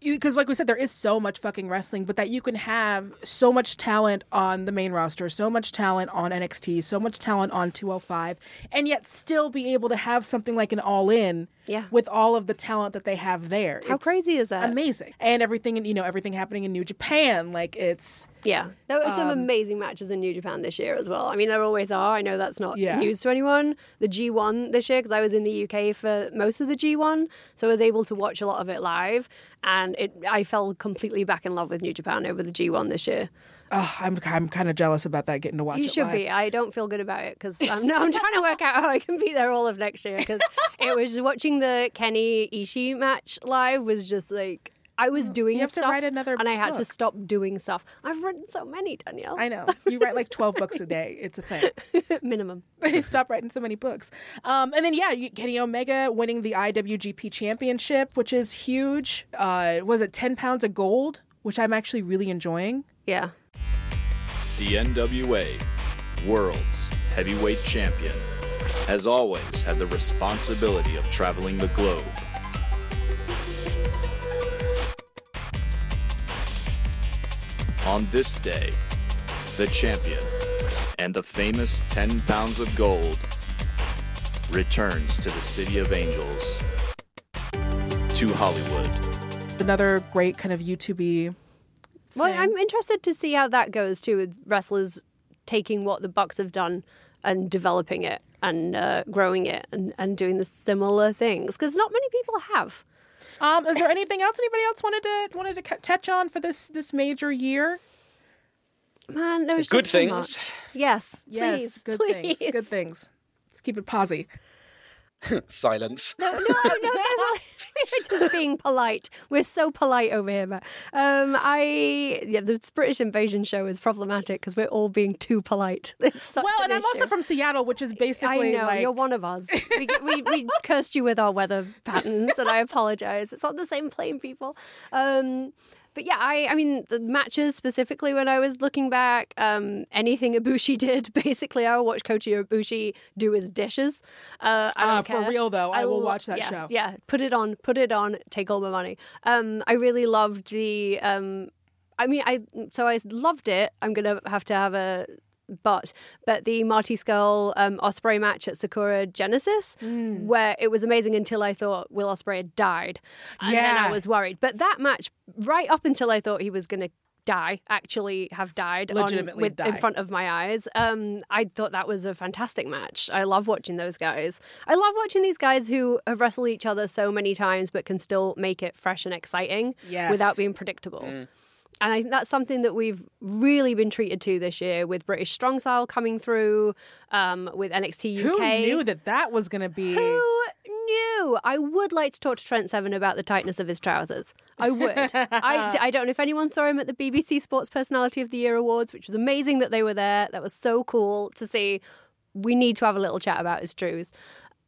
because like we said, there is so much fucking wrestling, but that you can have so much talent on the main roster, so much talent on NXT, so much talent on 205, and yet still be able to have something like an All In. Yeah. With all of the talent that they have there. How It's crazy is that? Amazing. And everything, you know, everything happening in New Japan. Like, it's. Yeah, there were Um, some amazing matches in New Japan this year as well. I mean, there always are. I know that's not Yeah. news to anyone. The G1 this year, because I was in the UK for most of the G1, so I was able to watch a lot of it live, and it I fell completely back in love with New Japan over the G1 this year. Oh, I'm, I'm kind of jealous about that getting to watch you should live. be. I don't feel good about it because I'm, no, I'm trying to work out how I can be there all of next year because it was just watching the Kenny Ishii match live was just like. I was doing You have to write another and I had to stop doing stuff. I've written so many, Danielle. I know. You write like 12 books a day. It's a thing. minimum. Stop writing so many books. Um, and then, yeah, you, Kenny Omega winning the IWGP Championship, which is huge. Uh, was it 10 pounds of gold, which I'm actually really enjoying? Yeah. The NWA, World's Heavyweight Champion, has always had the responsibility of traveling the globe. On this day, the champion and the famous 10 pounds of gold returns to the City of Angels, to Hollywood. Another great kind of YouTube Well, I'm interested to see how that goes too with wrestlers taking what the Bucks have done and developing it and uh, growing it and, and doing the similar things because not many people have. Um, is there anything else anybody else wanted to wanted to touch on for this this major year? Man, there was Good just so things. much. Yes, Yes, please, good please. things. Good things. Let's keep it posy. Silence. No, no, no. We're just being polite. We're so polite over here, Mat. Um, I yeah, the British invasion show is problematic because we're all being too polite. It's such Well, an and I'm also from Seattle, which is basically I basically know like you're one of us. We, we, we cursed you with our weather patterns, and I apologize. It's not the same plane, people. Um, but yeah, I, I mean, the matches specifically, when I was looking back, um, anything Ibushi did, basically, I will watch Kota Ibushi do his dishes. Uh, I Uh, for care. real, though, I will lo- watch that yeah, show. Yeah, put it on, put it on, take all my money. Um, I really loved the. Um, I mean, I so I loved it. I'm gonna have to have a but but the Marty Scurll um, Ospreay match at Sakura Genesis, Hmm. where it was amazing until I thought Will Ospreay had died, and then Yeah. I was worried. But that match, right up until I thought he was gonna die, actually have died on- Legitimately with, in front of my eyes. Um, I thought that was a fantastic match. I love watching those guys. I love watching these guys who have wrestled each other so many times but can still make it fresh and exciting Yes. without being predictable. And I think that's something that we've really been treated to this year with British Strong Style coming through, um, with NXT UK. who knew that that was going to be. Who knew? I would like to talk to Trent Seven about the tightness of his trousers. I would. I, I don't know if anyone saw him at the BBC Sports Personality of the Year Awards, which was amazing that they were there. That was so cool to see. We need to have a little chat about his trews.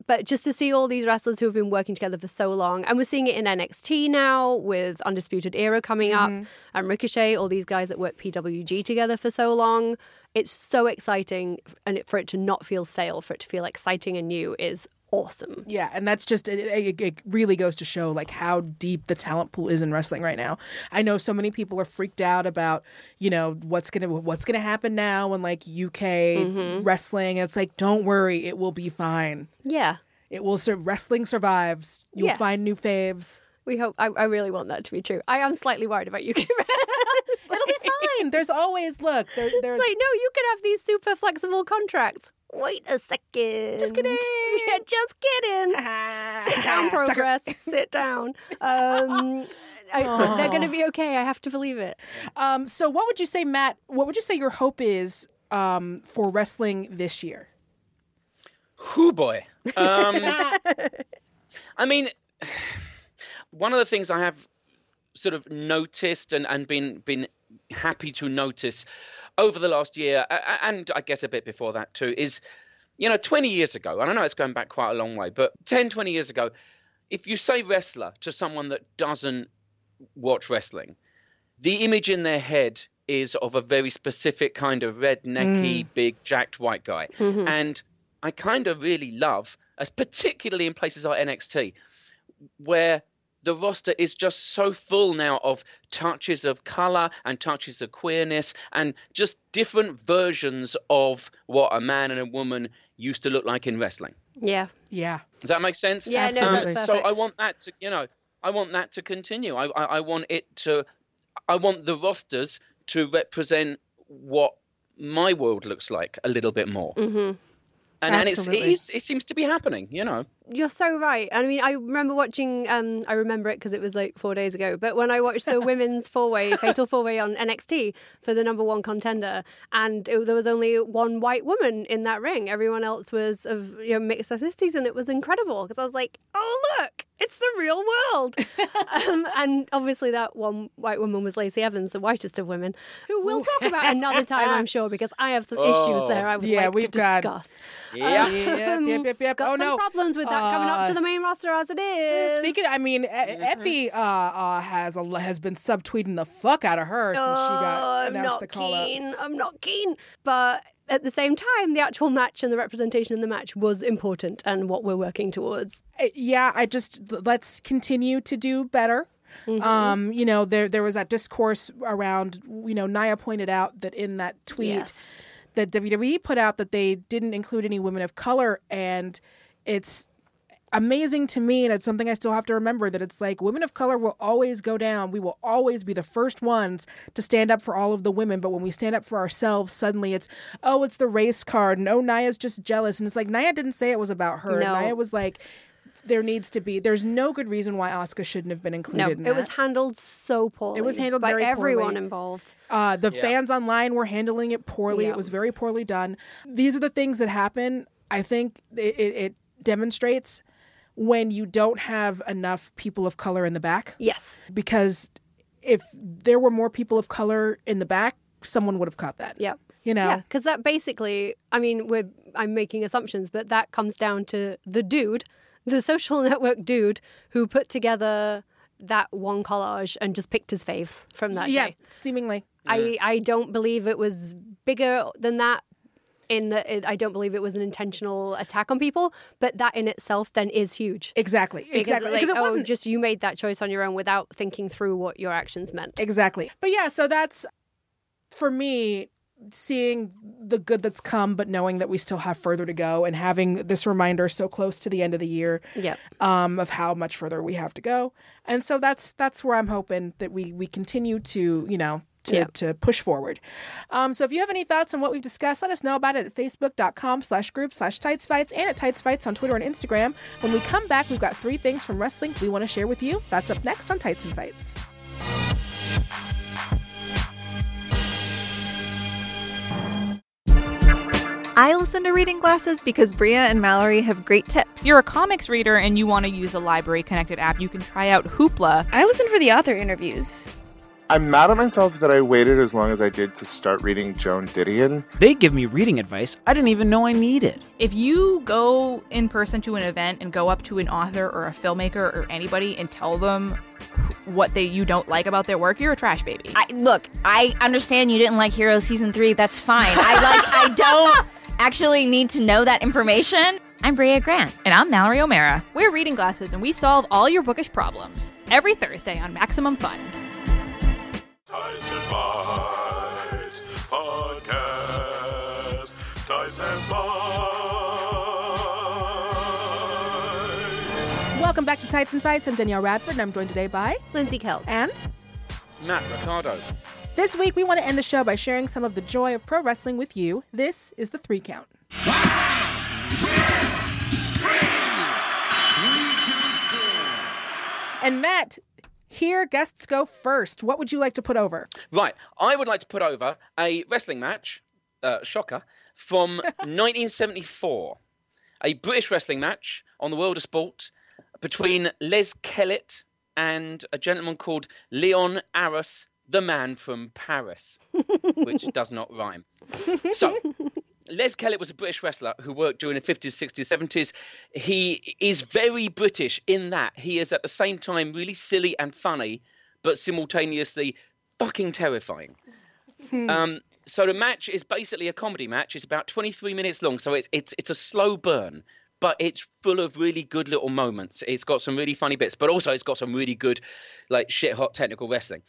But just to see all these wrestlers who have been working together for so long, and we're seeing it in NXT now with Undisputed Era coming up mm-hmm. and Ricochet, all these guys that work PWG together for so long. It's so exciting, and it, for it to not feel stale, for it to feel exciting and new is awesome. Yeah, and that's just it, it, it really goes to show like how deep the talent pool is in wrestling right now. I know so many people are freaked out about you know what's gonna what's gonna happen now in like UK Mm-hmm. wrestling. It's like don't worry, it will be fine. Yeah. It will. Sur- wrestling survives. You'll Yes. find new faves. We hope. I, I really want that to be true. I am slightly worried about you. it's It'll be fine. There's always look. There, there's like, no, you can have these super flexible contracts. Wait a second. Just kidding. Yeah, just kidding. Sit down, progress. Sit down. Um, I, they're going to be okay. I have to believe it. Um, so, what would you say, Mat? What would you say your hope is um, for wrestling this year? Who boy. Um, I mean, one of the things I have sort of noticed and, and been been happy to notice over the last year, and I guess a bit before that too, is you know, 20 years ago, and I know it's going back quite a long way, but 10, 20 years ago, if you say wrestler to someone that doesn't watch wrestling, the image in their head is of a very specific kind of rednecky, mm. big, jacked white guy. Mm-hmm. And I kind of really love, as particularly in places like NXT, where the roster is just so full now of touches of color and touches of queerness and just different versions of what a man and a woman used to look like in wrestling. Yeah. Yeah. Does that make sense? Yeah, no, Absolutely. that's so. I want that to, you know, I want that to continue. I, I, I want it to, I want the rosters to represent what my world looks like a little bit more. Mm-hmm. And, and it's, it, it seems to be happening, you know. You're so right. I mean, I remember watching. Um, I remember it because it was like four days ago. But when I watched the women's four way, fatal four way on NXT for the number one contender, and it, there was only one white woman in that ring. Everyone else was of you know mixed ethnicities, and it was incredible because I was like, oh look, it's the real world. um, and obviously, that one white woman was Lacey Evans, the whitest of women, who we'll talk about another time, I'm sure, because I have some issues there. I would Yeah, like to we've got- discuss. Yeah. Yep, yep, yep, yep. Got Oh some no. problems with that coming up to Uh, the main roster as it is. Speaking, I mean, E- Effy uh, uh, has a, has been subtweeting the fuck out of her since she got Oh, I'm not the call out. keen. I'm not keen. But at the same time, the actual match and the representation in the match was important and what we're working towards. Uh, Yeah, I just let's continue to do better. Um, you know, there there was that discourse around. You know, Nia pointed out that in that tweet Yes. that WWE put out that they didn't include any women of color, and it's amazing to me and it's something I still have to remember that it's like women of color will always go down. We will always be the first ones to stand up for all of the women, but when we stand up for ourselves, suddenly it's oh, it's the race card. No, Nia's just jealous. And it's like Nia didn't say it was about her. No. Nia was like there needs to be. There's no good reason why Asuka shouldn't have been included. No, in it was handled so poorly. It was handled by very everyone poorly. involved. Uh, the Yeah. fans online were handling it poorly. Yeah. It was very poorly done. These are the things that happen. I think it, it, it demonstrates when you don't have enough people of color in the back. Yes. Because if there were more people of color in the back, someone would have caught that. Yeah. You know? Yeah, because that basically, I mean, we're I'm making assumptions, but that comes down to the dude, the social network dude, who put together that one collage and just picked his faves from that yeah, day. seemingly. I I don't believe it was bigger than that. In that, it, I don't believe it was an intentional attack on people, but that in itself then is huge. Exactly, Because, exactly. like, Because it oh, wasn't- just you made that choice on your own without thinking through what your actions meant. Exactly. But yeah, so that's for me seeing the good that's come but knowing that we still have further to go and having this reminder so close to the end of the year Yep. um of how much further we have to go. And so that's that's where I'm hoping that we we continue to, you know, to, Yeah. to push forward. Um, so if you have any thoughts on what we've discussed, let us know about it at facebook.com slash group slash tights fights and at tights fights on Twitter and Instagram. When we come back, we've got three things from wrestling we want to share with you. That's up next on Tights and Fights. I listen to Reading Glasses because Brea and Mallory have great tips. You're a comics reader and you want to use a library connected app, you can try out Hoopla. I listen for the author interviews. I'm mad at myself that I waited as long as I did to start reading Joan Didion. They give me reading advice I didn't even know I needed. If you go in person to an event and go up to an author or a filmmaker or anybody and tell them what they you don't like about their work, you're a trash baby. I, look, I understand you didn't like Heroes season three. That's fine. I like. I don't actually need to know that information. I'm Brea Grant. And I'm Mallory O'Meara. We're Reading Glasses and we solve all your bookish problems every Thursday on Maximum Fun. Ties and Bites Podcast. Ties and Bites. Welcome back to Tights and Fights. I'm Danielle Radford, and I'm joined today by Lindsey Kelk and Mat Ricardo. This week, we want to end the show by sharing some of the joy of pro wrestling with you. This is the three count. And Mat, here guests go first. What would you like to put over? Right, I would like to put over a wrestling match, uh, shocker, from 1974. A British wrestling match on the World of Sport between Les Kellett and a gentleman called Leon Arras, the man from Paris, which does not rhyme. So, Les Kellett was a British wrestler who worked during the 50s, 60s, 70s. He is very British in that he is at the same time really silly and funny, but simultaneously fucking terrifying. Um, so the match is basically a comedy match. It's about 23 minutes long, so it's it's it's a slow burn, but it's full of really good little moments. It's got some really funny bits, but also it's got some really good, like shit hot technical wrestling.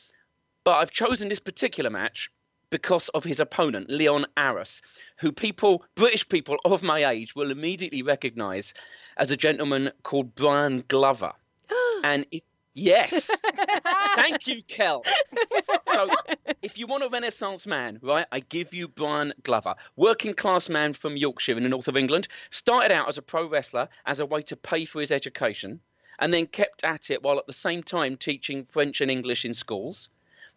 But I've chosen this particular match because of his opponent, Leon Arras, who people, British people of my age, will immediately recognise as a gentleman called Brian Glover. and if yes, thank you, Kel. So, if you want a Renaissance man, right, I give you Brian Glover, working class man from Yorkshire in the north of England. Started out as a pro wrestler as a way to pay for his education, and then kept at it while at the same time teaching French and English in schools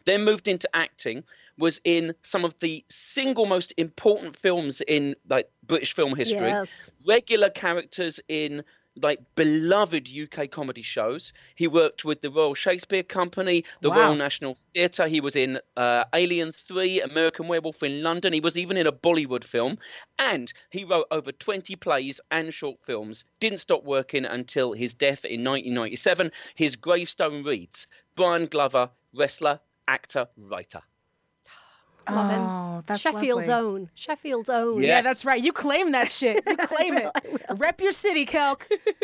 then moved into acting was in some of the single most important films in like british film history. Yes. regular characters in like beloved uk comedy shows. He worked with the royal shakespeare company the Wow. royal national theatre. He was in uh, alien 3 american werewolf in london. He was even in a bollywood film. And he wrote over 20 plays and short films. Didn't stop working until his death in 1997 his gravestone reads brian glover wrestler actor, writer. Love him. Oh, that's Sheffield's lovely. own. Sheffield's own. Yeah, that's right. You claim that shit. You claim it. Rep your city, Kelk.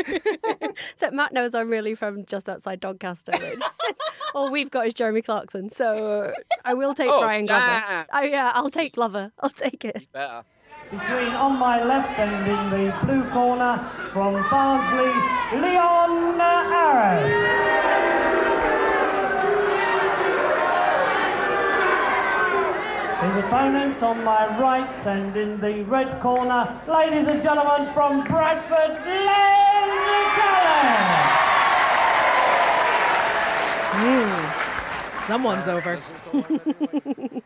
Except Mat knows I'm really from just outside Doncaster, which all we've got is Jeremy Clarkson. So I will take Oh, Brian Glover. Oh yeah, I'll take Glover. I'll take it. Better. Between on my left and in the blue corner from Barnsley, Leon Arras. His opponent on my right and in the red corner, ladies and gentlemen from Bradford, Les hmm. Someone's over.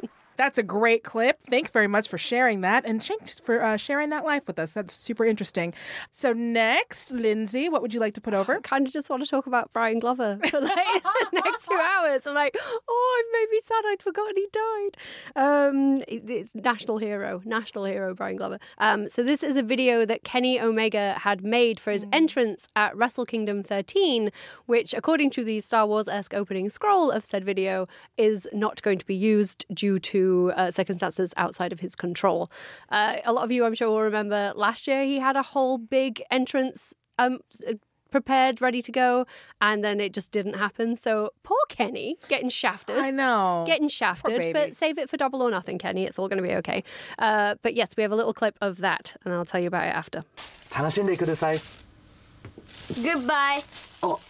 That's a great clip. Thanks very much for sharing that, and thanks for uh, sharing that life with us. That's super interesting. So next, Lindsey, what would you like to put over? I kind of just want to talk about Brian Glover for like the next two hours. I'm like, oh, it made me sad. I'd forgotten he died. Um, it's national hero, national hero, Brian Glover. Um, so this is a video that Kenny Omega had made for his entrance at Wrestle Kingdom 13, which, according to the Star Wars-esque opening scroll of said video, is not going to be used due to uh, circumstances outside of his control. Uh, a lot of you, I'm sure, will remember last year he had a whole big entrance. Um, uh, prepared, ready to go, and then it just didn't happen. So poor Kenny getting shafted. I know. Getting shafted, but save it for double or nothing, Kenny. It's all going to be okay. Uh, but yes, we have a little clip of that, and I'll tell you about it after. Goodbye. Oh,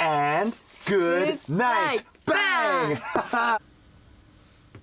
and good, good night. night. Bang!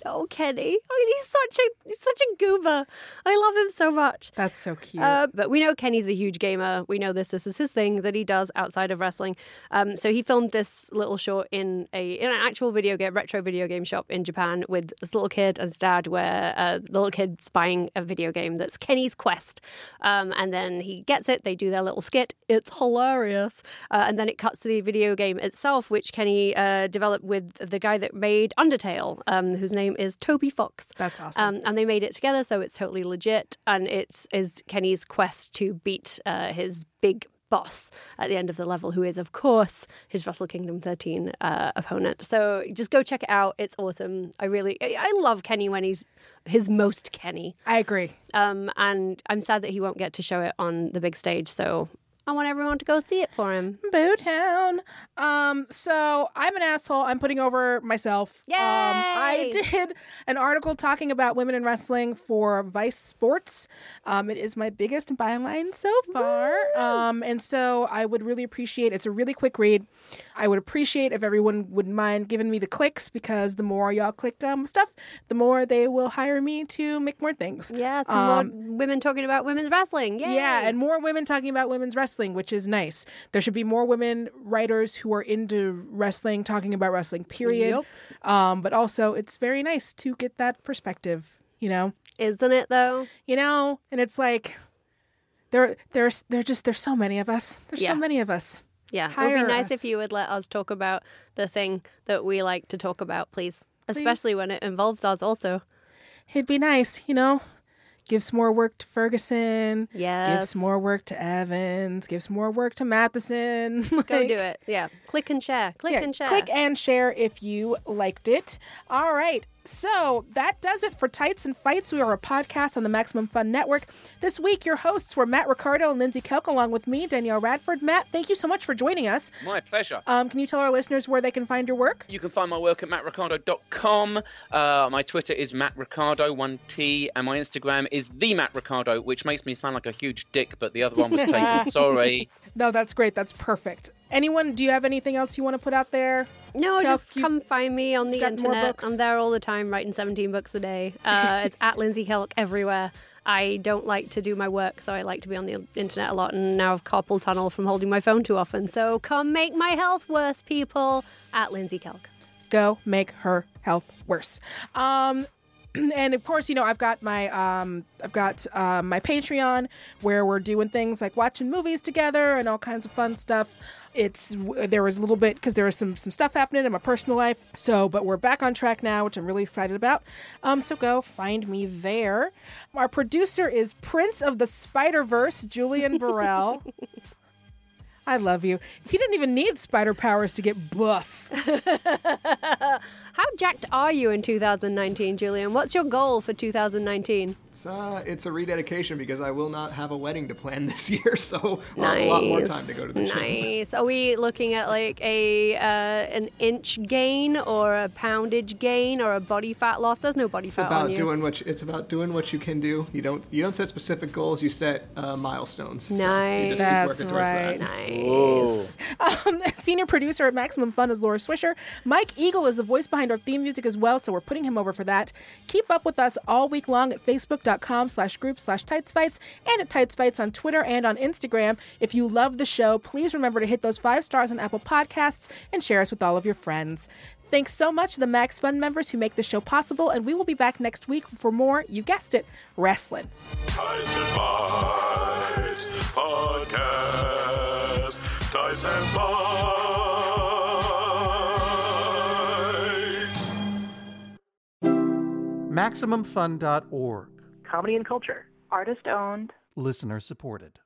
Oh, Kenny. Oh, he's such a he's such a goober. I love him so much. That's so cute. Uh, but we know Kenny's a huge gamer. We know this. This is his thing that he does outside of wrestling. Um, so he filmed this little short in a in an actual video game, retro video game shop in Japan with this little kid and his dad, where uh, the little kid's buying a video game that's Kenny's Quest, um, and then he gets it. They do their little skit. It's hilarious, uh, and then it cuts to the video game itself, which Kenny uh, developed with the guy that made Undertale, um, whose name is Toby Fox. That's awesome. Um, and they made it together, so it's totally legit. And it's is Kenny's quest to beat uh, his big boss at the end of the level, who is, of course, his Wrestle Kingdom 13 uh, opponent. So just go check it out. It's awesome. I really, I I love Kenny when he's his most Kenny. I agree. Um, and I'm sad that he won't get to show it on the big stage. So I want everyone to go see it for him. Boo Town. Um, so I'm an asshole. I'm putting over myself. Um, I did an article talking about women in wrestling for Vice Sports. Um, it is my biggest byline so far. Um, and so I would really appreciate it's a really quick read. I would appreciate if everyone wouldn't mind giving me the clicks because the more y'all click um, stuff, the more they will hire me to make more things. Yeah, some more women talking about women's wrestling. Yay. Yeah, and more women talking about women's wrestling, which is nice. There should be more women writers who are into wrestling talking about wrestling, period. Um, but also, it's very nice to get that perspective, you know? Isn't it, though? You know? And it's like, there, there's, there just, there's so many of us. There's Yeah. so many of us. Yeah, it would be nice us. if you would let us talk about the thing that we like to talk about, please. Especially when it involves us also. It'd be nice, you know? Give some more work to Ferguson. Give Yes. some more work to Evans. Gives more work to Matheson. Go do it. Yeah. Click and share. Click Yeah, and share. Click and share if you liked it. All right. So that does it for Tights and Fights. We are a podcast on the Maximum Fun Network. This week, your hosts were Mat Ricardo and Lindsey Kelk, along with me, Danielle Radford. Mat, thank you so much for joining us. My pleasure. Um, can you tell our listeners where they can find your work? You can find my work at matricardo.com. Uh, my Twitter is matricardo, one T, and my Instagram is the Mat Ricardo, which makes me sound like a huge dick, but the other one was taken. Sorry. No, that's great. That's perfect. Anyone, do you have anything else you want to put out there? No, just come find me on the internet. I'm there all the time, writing 17 books a day. Uh, it's at Lindsey Kelk everywhere. I don't like to do my work, so I like to be on the internet a lot. And now I've carpal tunnel from holding my phone too often. So come make my health worse, people. At Lindsey Kelk. go make her health worse. Um, and of course, you know, I've got my um, I've got um, my Patreon where we're doing things like watching movies together and all kinds of fun stuff. It's there was a little bit because there was some some stuff happening in my personal life. So, but we're back on track now, which I'm really excited about. Um, so go find me there. Our producer is Prince of the Spider Verse, Julian Burrell. I love you. He didn't even need spider powers to get buff. How jacked are you in 2019, Julian? What's your goal for 2019? It's, uh, it's a rededication because I will not have a wedding to plan this year, so I'll have a lot more time to go to the gym. Nice. Are we looking at like a uh, an inch gain or a poundage gain or a body fat loss? There's no body It's fat on about you. doing what you, it's about doing what you can do. You don't you don't set specific goals. You set uh, milestones. So you Nice. just That's keep working towards right. Um, the senior producer at Maximum Fun is Laura Swisher. Mike Eagle is the voice behind our theme theme music as well, so we're putting him over for that. Keep up with us all week long at facebook.com slash group slash tightsfights and at tightsfights on Twitter and on Instagram. If you love the show, please remember to hit those five stars on Apple Podcasts and share us with all of your friends. Thanks so much to the Max Fun members who make the show possible, and we will be back next week for more, you guessed it, wrestling. Ties and Bites Podcast. Ties and Bites. MaximumFun.org. Comedy and culture. Artist owned. Listener supported.